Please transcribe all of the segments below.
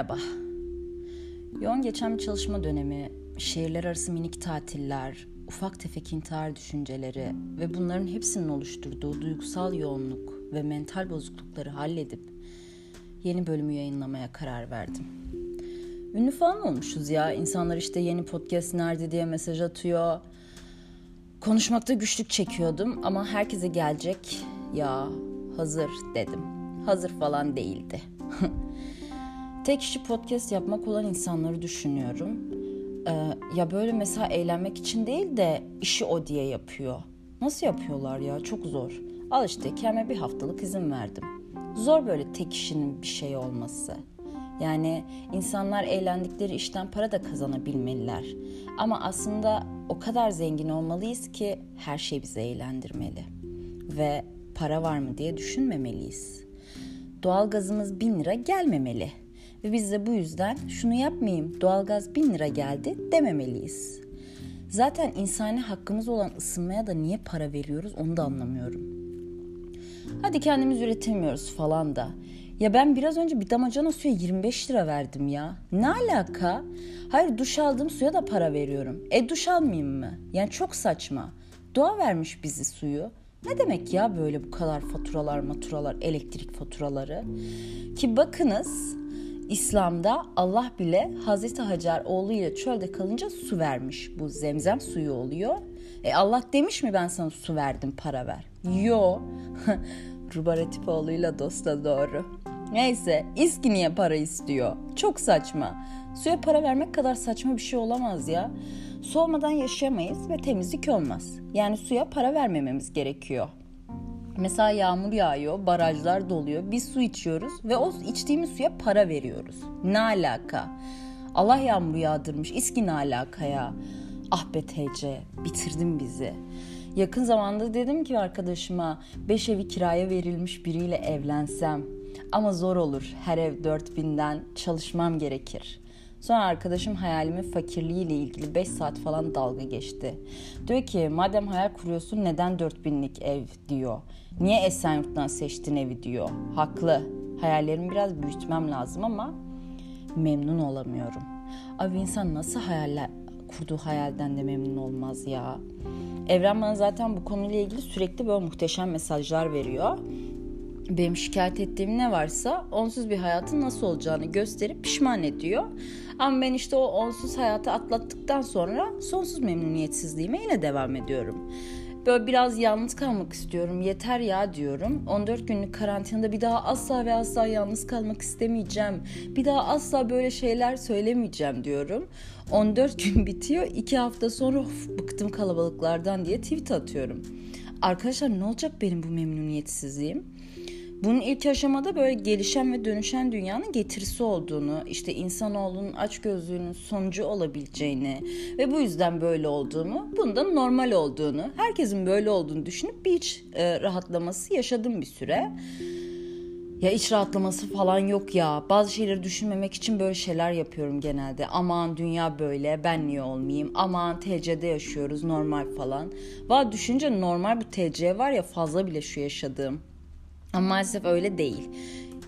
Merhaba. Yoğun geçen bir çalışma dönemi, şehirler arası minik tatiller, ufak tefek intihar düşünceleri ve bunların hepsinin oluşturduğu duygusal yoğunluk ve mental bozuklukları halledip yeni bölümü yayınlamaya karar verdim. Ünlü falan olmuşuz ya. İnsanlar işte yeni podcast nerede diye mesaj atıyor. Konuşmakta güçlük çekiyordum ama herkese gelecek ya hazır dedim. Hazır falan değildi. Tek kişi podcast yapmak olan insanları düşünüyorum. Ee, ya böyle mesela eğlenmek için değil de işi o diye yapıyor. Nasıl yapıyorlar ya? Çok zor. Al işte kendime bir haftalık izin verdim. Zor böyle tek kişinin bir şey olması. Yani insanlar eğlendikleri işten para da kazanabilmeliler. Ama aslında o kadar zengin olmalıyız ki her şey bizi eğlendirmeli. Ve para var mı diye düşünmemeliyiz. Doğalgazımız bin lira gelmemeli. Ve biz de bu yüzden şunu yapmayayım doğalgaz bin lira geldi dememeliyiz. Zaten insani hakkımız olan ısınmaya da niye para veriyoruz onu da anlamıyorum. Hadi kendimiz üretemiyoruz falan da. Ya ben biraz önce bir damacana suya 25 lira verdim ya. Ne alaka? Hayır duş aldığım suya da para veriyorum. E duş almayayım mı? Yani çok saçma. Doğa vermiş bizi suyu. Ne demek ya böyle bu kadar faturalar, maturalar, elektrik faturaları? Ki bakınız İslam'da Allah bile Hazreti Hacer oğluyla çölde kalınca su vermiş. Bu zemzem suyu oluyor. E Allah demiş mi ben sana su verdim para ver? Yo. Rubar Atipoğlu'yla dosta doğru. Neyse İSKİ niye para istiyor? Çok saçma. Suya para vermek kadar saçma bir şey olamaz ya. Su olmadan yaşayamayız ve temizlik olmaz. Yani suya para vermememiz gerekiyor. Mesela yağmur yağıyor, barajlar doluyor, biz su içiyoruz ve o içtiğimiz suya para veriyoruz. Ne alaka? Allah yağmuru yağdırmış, İSKİ ne alaka ya? Ah be TC, bitirdin bizi. Yakın zamanda dedim ki arkadaşıma, beş evi kiraya verilmiş biriyle evlensem. Ama zor olur, her ev 4000'den çalışmam gerekir. Sonra arkadaşım hayalimin fakirliğiyle ilgili 5 saat falan dalga geçti. Diyor ki madem hayal kuruyorsun neden 4000'lik ev diyor. Niye Esenyurt'tan seçtin evi diyor. Haklı. Hayallerimi biraz büyütmem lazım ama memnun olamıyorum. Abi insan nasıl hayaller kurduğu hayalden de memnun olmaz ya. Evren bana zaten bu konuyla ilgili sürekli böyle muhteşem mesajlar veriyor. Benim şikayet ettiğim ne varsa onsuz bir hayatın nasıl olacağını gösterip pişman ediyor. Ama ben işte o onsuz hayatı atlattıktan sonra sonsuz memnuniyetsizliğime yine devam ediyorum. Böyle biraz yalnız kalmak istiyorum. Yeter ya diyorum. 14 günlük karantinada bir daha asla ve asla yalnız kalmak istemeyeceğim. Bir daha asla böyle şeyler söylemeyeceğim diyorum. 14 gün bitiyor. 2 hafta sonra of bıktım kalabalıklardan diye tweet atıyorum. Arkadaşlar ne olacak benim bu memnuniyetsizliğim? Bunun ilk aşamada böyle gelişen ve dönüşen dünyanın getirisi olduğunu, işte insanoğlunun açgözlüğünün sonucu olabileceğini ve bu yüzden böyle olduğumu, bundan normal olduğunu, herkesin böyle olduğunu düşünüp bir iç e, rahatlaması yaşadım bir süre. Ya iç rahatlaması falan yok ya. Bazı şeyleri düşünmemek için böyle şeyler yapıyorum genelde. Aman dünya böyle, ben niye olmayayım? Aman TC'de yaşıyoruz, normal falan. Valla düşünce normal bir TC var ya fazla bile şu yaşadığım. Ama maalesef öyle değil.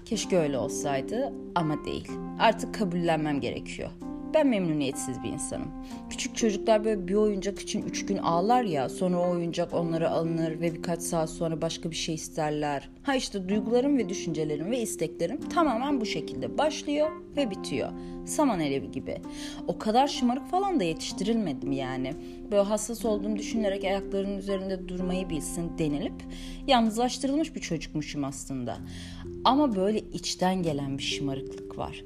Keşke öyle olsaydı ama değil. Artık kabullenmem gerekiyor. Ben memnuniyetsiz bir insanım. Küçük çocuklar böyle bir oyuncak için üç gün ağlar ya sonra o oyuncak onlara alınır ve birkaç saat sonra başka bir şey isterler. Ha işte duygularım ve düşüncelerim ve isteklerim tamamen bu şekilde başlıyor ve bitiyor. Saman alevi gibi. O kadar şımarık falan da yetiştirilmedim yani. Böyle hassas olduğunu düşünerek ayaklarının üzerinde durmayı bilsin denilip yalnızlaştırılmış bir çocukmuşum aslında. Ama böyle içten gelen bir şımarıklık var.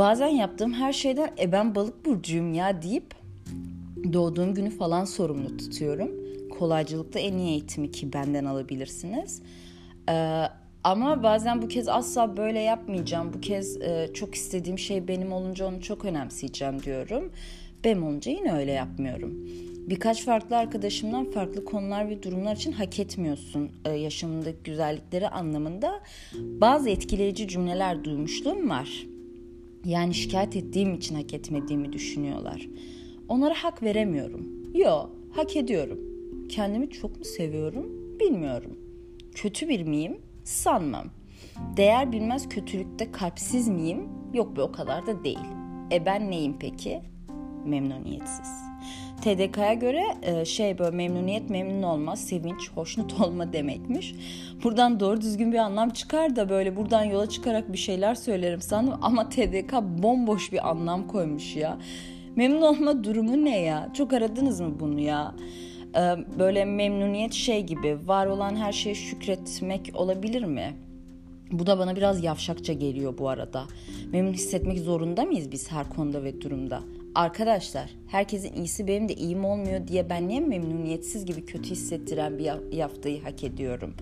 Bazen yaptığım her şeyden e ben balık burcuyum ya deyip doğduğum günü falan sorumlu tutuyorum. Kolaycılıkta en iyi eğitimi ki benden alabilirsiniz. Ee, ama bazen bu kez asla böyle yapmayacağım. Bu kez e, çok istediğim şey benim olunca onu çok önemseyeceğim diyorum. Benim olunca yine öyle yapmıyorum. Birkaç farklı arkadaşımdan farklı konular ve durumlar için hak etmiyorsun e, yaşamındaki güzellikleri anlamında bazı etkileyici cümleler duymuşluğum var. Yani şikayet ettiğim için hak etmediğimi düşünüyorlar. Onlara hak veremiyorum. Yo, hak ediyorum. Kendimi çok mu seviyorum? Bilmiyorum. Kötü bir miyim? Sanmam. Değer bilmez kötülükte kalpsiz miyim? Yok be o kadar da değil. E ben neyim peki? Memnuniyetsiz. TDK'ya göre e, şey böyle memnuniyet memnun olma, sevinç, hoşnut olma demekmiş. Buradan doğru düzgün bir anlam çıkar da böyle buradan yola çıkarak bir şeyler söylerim sandım ama TDK bomboş bir anlam koymuş ya. Memnun olma durumu ne ya? Çok aradınız mı bunu ya? E, böyle memnuniyet şey gibi var olan her şeye şükretmek olabilir mi? Bu da bana biraz yavşakça geliyor bu arada. Memnun hissetmek zorunda mıyız biz her konuda ve durumda? Arkadaşlar herkesin iyisi benim de iyim olmuyor diye ben niye memnuniyetsiz gibi kötü hissettiren bir yaftayı hak ediyorum?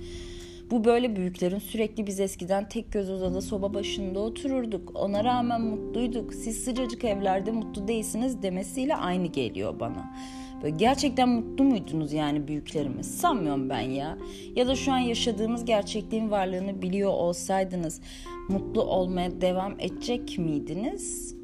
Bu böyle büyüklerin sürekli biz eskiden tek göz odada soba başında otururduk. Ona rağmen mutluyduk. Siz sıcacık evlerde mutlu değilsiniz demesiyle aynı geliyor bana. Böyle gerçekten mutlu muydunuz yani büyüklerimiz? Sanmıyorum ben ya. Ya da şu an yaşadığımız gerçekliğin varlığını biliyor olsaydınız mutlu olmaya devam edecek miydiniz?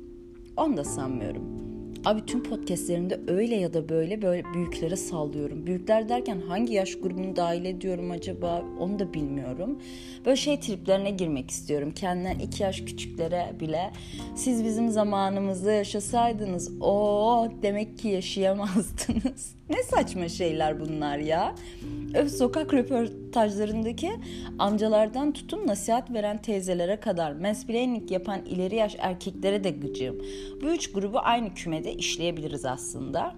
Onu da sanmıyorum. Abi tüm podcastlerimde öyle ya da böyle böyle büyüklere sallıyorum. Büyükler derken hangi yaş grubunu dahil ediyorum acaba onu da bilmiyorum. Böyle şey triplerine girmek istiyorum. Kendinden iki yaş küçüklere bile siz bizim zamanımızda yaşasaydınız o demek ki yaşayamazdınız. ne saçma şeyler bunlar ya. Sokak röportajlarındaki amcalardan tutun nasihat veren teyzelere kadar mansplaining yapan ileri yaş erkeklere de gıcığım. Bu üç grubu aynı kümede işleyebiliriz aslında.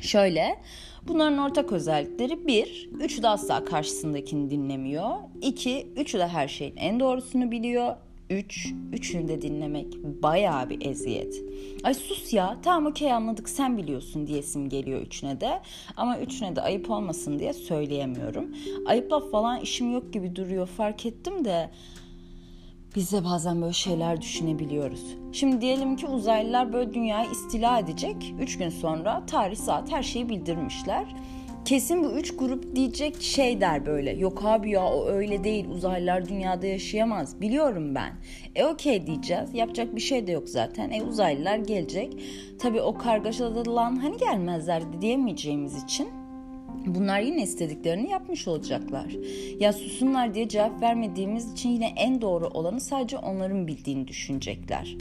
Şöyle, bunların ortak özellikleri bir, üçü de asla karşısındakini dinlemiyor. İki, üçü de her şeyin en doğrusunu biliyor. 3. Üçünü de dinlemek bayağı bir eziyet. Ay sus ya tamam okey anladık sen biliyorsun diyesim geliyor üçüne de. Ama üçüne de ayıp olmasın diye söyleyemiyorum. Ayıpla falan işim yok gibi duruyor fark ettim de biz de bazen böyle şeyler düşünebiliyoruz. Şimdi diyelim ki uzaylılar böyle dünyayı istila edecek. Üç gün sonra tarih saat her şeyi bildirmişler kesin bu üç grup diyecek şey der böyle. Yok abi ya o öyle değil uzaylılar dünyada yaşayamaz. Biliyorum ben. E okey diyeceğiz. Yapacak bir şey de yok zaten. E uzaylılar gelecek. Tabii o kargaşada hani gelmezlerdi diyemeyeceğimiz için Bunlar yine istediklerini yapmış olacaklar. Ya susunlar diye cevap vermediğimiz için yine en doğru olanı sadece onların bildiğini düşünecekler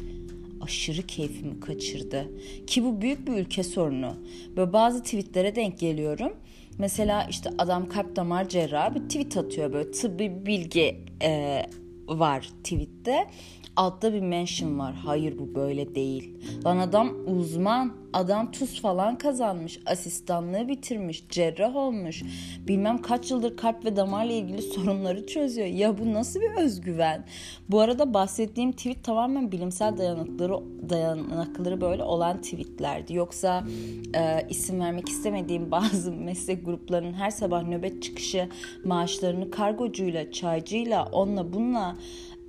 aşırı keyfimi kaçırdı. Ki bu büyük bir ülke sorunu. Böyle bazı tweetlere denk geliyorum. Mesela işte adam kalp damar cerrahı bir tweet atıyor böyle tıbbi bilgi e, var tweette altta bir mention var. Hayır bu böyle değil. Lan adam uzman. Adam tuz falan kazanmış. Asistanlığı bitirmiş. Cerrah olmuş. Bilmem kaç yıldır kalp ve damarla ilgili sorunları çözüyor. Ya bu nasıl bir özgüven? Bu arada bahsettiğim tweet tamamen bilimsel dayanıkları dayanakları böyle olan tweetlerdi. Yoksa e, isim vermek istemediğim bazı meslek gruplarının her sabah nöbet çıkışı maaşlarını kargocuyla, çaycıyla, onunla bununla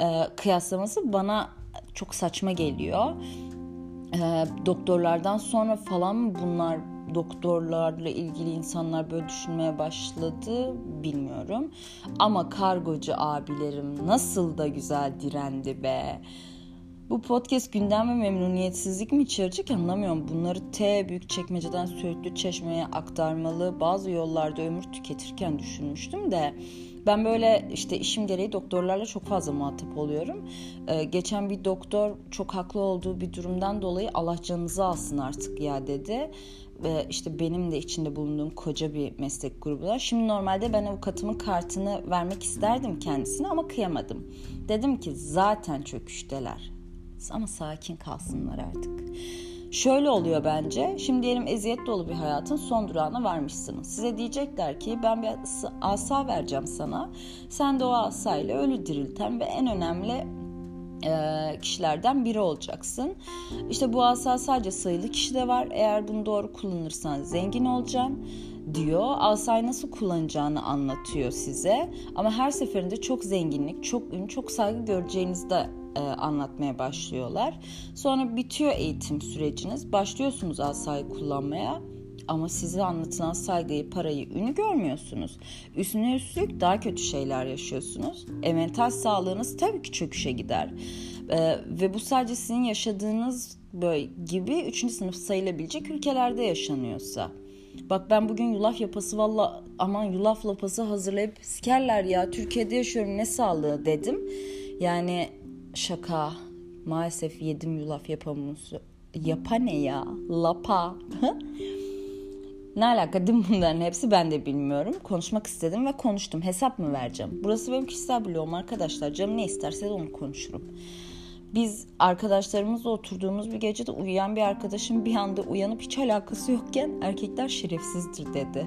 e, kıyaslaması bana çok saçma geliyor. E, doktorlardan sonra falan bunlar doktorlarla ilgili insanlar böyle düşünmeye başladı bilmiyorum. Ama kargocu abilerim nasıl da güzel direndi be. Bu podcast gündem ve memnuniyetsizlik mi içerecek anlamıyorum. Bunları T büyük çekmeceden Söğütlü Çeşme'ye aktarmalı bazı yollarda ömür tüketirken düşünmüştüm de ben böyle işte işim gereği doktorlarla çok fazla muhatap oluyorum. Ee, geçen bir doktor çok haklı olduğu bir durumdan dolayı Allah canınızı alsın artık ya dedi. Ve işte benim de içinde bulunduğum koca bir meslek grubuna. Şimdi normalde ben avukatımın kartını vermek isterdim kendisine ama kıyamadım. Dedim ki zaten çöküşteler. Ama sakin kalsınlar artık. Şöyle oluyor bence. Şimdi diyelim eziyet dolu bir hayatın son durağına varmışsınız. Size diyecekler ki ben bir asa vereceğim sana. Sen de o asayla ölü dirilten ve en önemli kişilerden biri olacaksın. İşte bu asa sadece sayılı kişide var. Eğer bunu doğru kullanırsan zengin olacaksın diyor. Asayı nasıl kullanacağını anlatıyor size. Ama her seferinde çok zenginlik, çok ün, çok saygı göreceğinizi de e, anlatmaya başlıyorlar. Sonra bitiyor eğitim süreciniz. Başlıyorsunuz asayı kullanmaya ama size anlatılan saygıyı, parayı, ünü görmüyorsunuz. Üstüne üstlük daha kötü şeyler yaşıyorsunuz. E, mental sağlığınız tabii ki çöküşe gider. E, ve bu sadece sizin yaşadığınız böyle gibi 3. sınıf sayılabilecek ülkelerde yaşanıyorsa. Bak ben bugün yulaf yapası valla aman yulaf lapası hazırlayıp sikerler ya. Türkiye'de yaşıyorum ne sağlığı dedim. Yani şaka. Maalesef yedim yulaf yapamızı. Yapa ne ya? Lapa. ne alaka değil mi bunların hepsi ben de bilmiyorum. Konuşmak istedim ve konuştum. Hesap mı vereceğim? Burası benim kişisel bloğum arkadaşlar. Canım ne isterse de onu konuşurum. Biz arkadaşlarımızla oturduğumuz bir gecede uyuyan bir arkadaşım bir anda uyanıp hiç alakası yokken erkekler şerefsizdir dedi.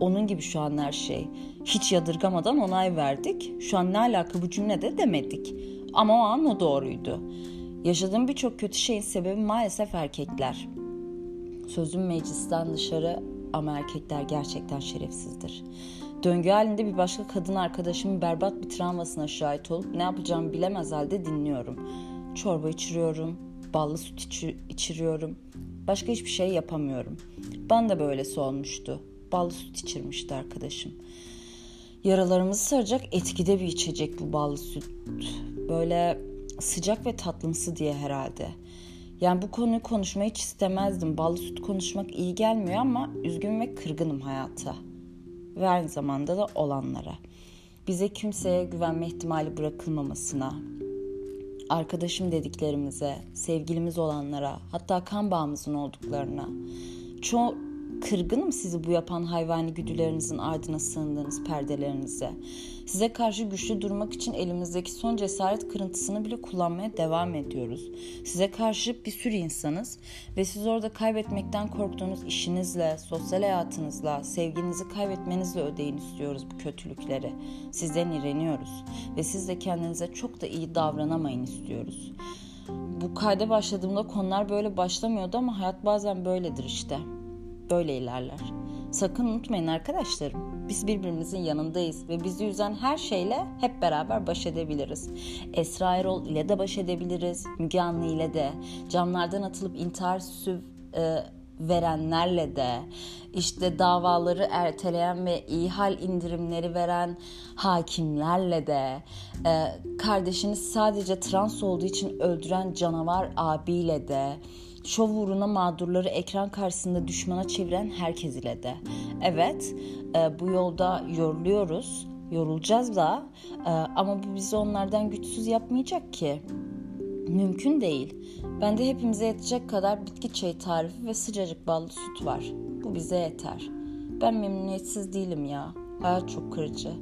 Onun gibi şu an her şey. Hiç yadırgamadan onay verdik. Şu an ne alaka bu cümlede demedik. Ama o an o doğruydu. Yaşadığım birçok kötü şeyin sebebi maalesef erkekler. Sözüm meclisten dışarı ama erkekler gerçekten şerefsizdir. Döngü halinde bir başka kadın arkadaşımın berbat bir travmasına şahit olup ne yapacağımı bilemez halde dinliyorum. Çorba içiriyorum, ballı süt içi- içiriyorum. Başka hiçbir şey yapamıyorum. Bana da böylesi olmuştu. Ballı süt içirmişti arkadaşım. Yaralarımızı saracak etkide bir içecek bu ballı süt. Böyle sıcak ve tatlımsı diye herhalde. Yani bu konuyu konuşmayı hiç istemezdim. Ballı süt konuşmak iyi gelmiyor ama üzgün ve kırgınım hayata. Ve aynı zamanda da olanlara. Bize kimseye güvenme ihtimali bırakılmamasına, arkadaşım dediklerimize, sevgilimiz olanlara, hatta kan bağımızın olduklarına. Çoğu kırgınım sizi bu yapan hayvani güdülerinizin ardına sığındığınız perdelerinize. Size karşı güçlü durmak için elimizdeki son cesaret kırıntısını bile kullanmaya devam ediyoruz. Size karşı bir sürü insanız ve siz orada kaybetmekten korktuğunuz işinizle, sosyal hayatınızla, sevginizi kaybetmenizle ödeyin istiyoruz bu kötülükleri. Sizden iğreniyoruz ve siz de kendinize çok da iyi davranamayın istiyoruz. Bu kayda başladığımda konular böyle başlamıyordu ama hayat bazen böyledir işte. Böyle ilerler. Sakın unutmayın arkadaşlarım. Biz birbirimizin yanındayız ve bizi üzen her şeyle hep beraber baş edebiliriz. Esra Erol ile de baş edebiliriz. Müge Anlı ile de. Camlardan atılıp intihar süsü e, verenlerle de. işte davaları erteleyen ve ihal indirimleri veren hakimlerle de. E, kardeşini sadece trans olduğu için öldüren canavar abiyle de şov uğruna mağdurları ekran karşısında düşmana çeviren herkes ile de. Evet e, bu yolda yoruluyoruz, yorulacağız da e, ama bu bizi onlardan güçsüz yapmayacak ki. Mümkün değil. Bende hepimize yetecek kadar bitki çayı tarifi ve sıcacık ballı süt var. Bu bize yeter. Ben memnuniyetsiz değilim ya. Hayat çok kırıcı.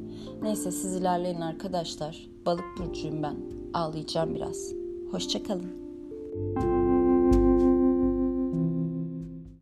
Neyse siz ilerleyin arkadaşlar. Balık burcuyum ben. Ağlayacağım biraz. Hoşçakalın.